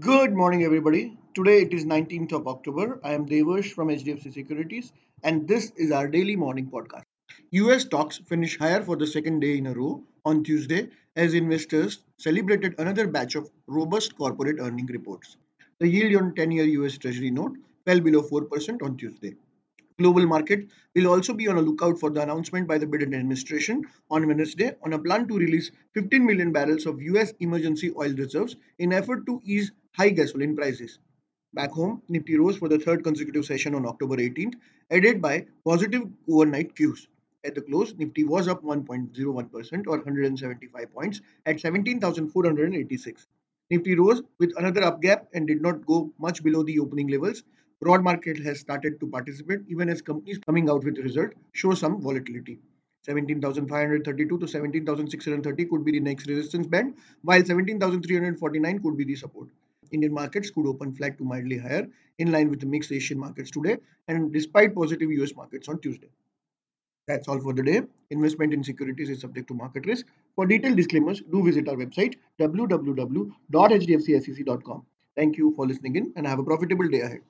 Good morning, everybody. Today it is 19th of October. I am Devash from HDFC Securities, and this is our daily morning podcast. US stocks finished higher for the second day in a row on Tuesday as investors celebrated another batch of robust corporate earning reports. The yield on 10 year US Treasury note fell below 4% on Tuesday. Global market will also be on a lookout for the announcement by the Biden administration on Wednesday on a plan to release 15 million barrels of US emergency oil reserves in effort to ease high gasoline prices. Back home, Nifty rose for the third consecutive session on October 18th, aided by positive overnight cues. At the close, Nifty was up 1.01% or 175 points at 17,486. Nifty rose with another up gap and did not go much below the opening levels. Broad market has started to participate even as companies coming out with result show some volatility. 17,532 to 17,630 could be the next resistance band, while 17,349 could be the support. Indian markets could open flat to mildly higher, in line with the mixed Asian markets today, and despite positive US markets on Tuesday. That's all for the day. Investment in securities is subject to market risk. For detailed disclaimers, do visit our website www.hdfcsec.com. Thank you for listening in and have a profitable day ahead.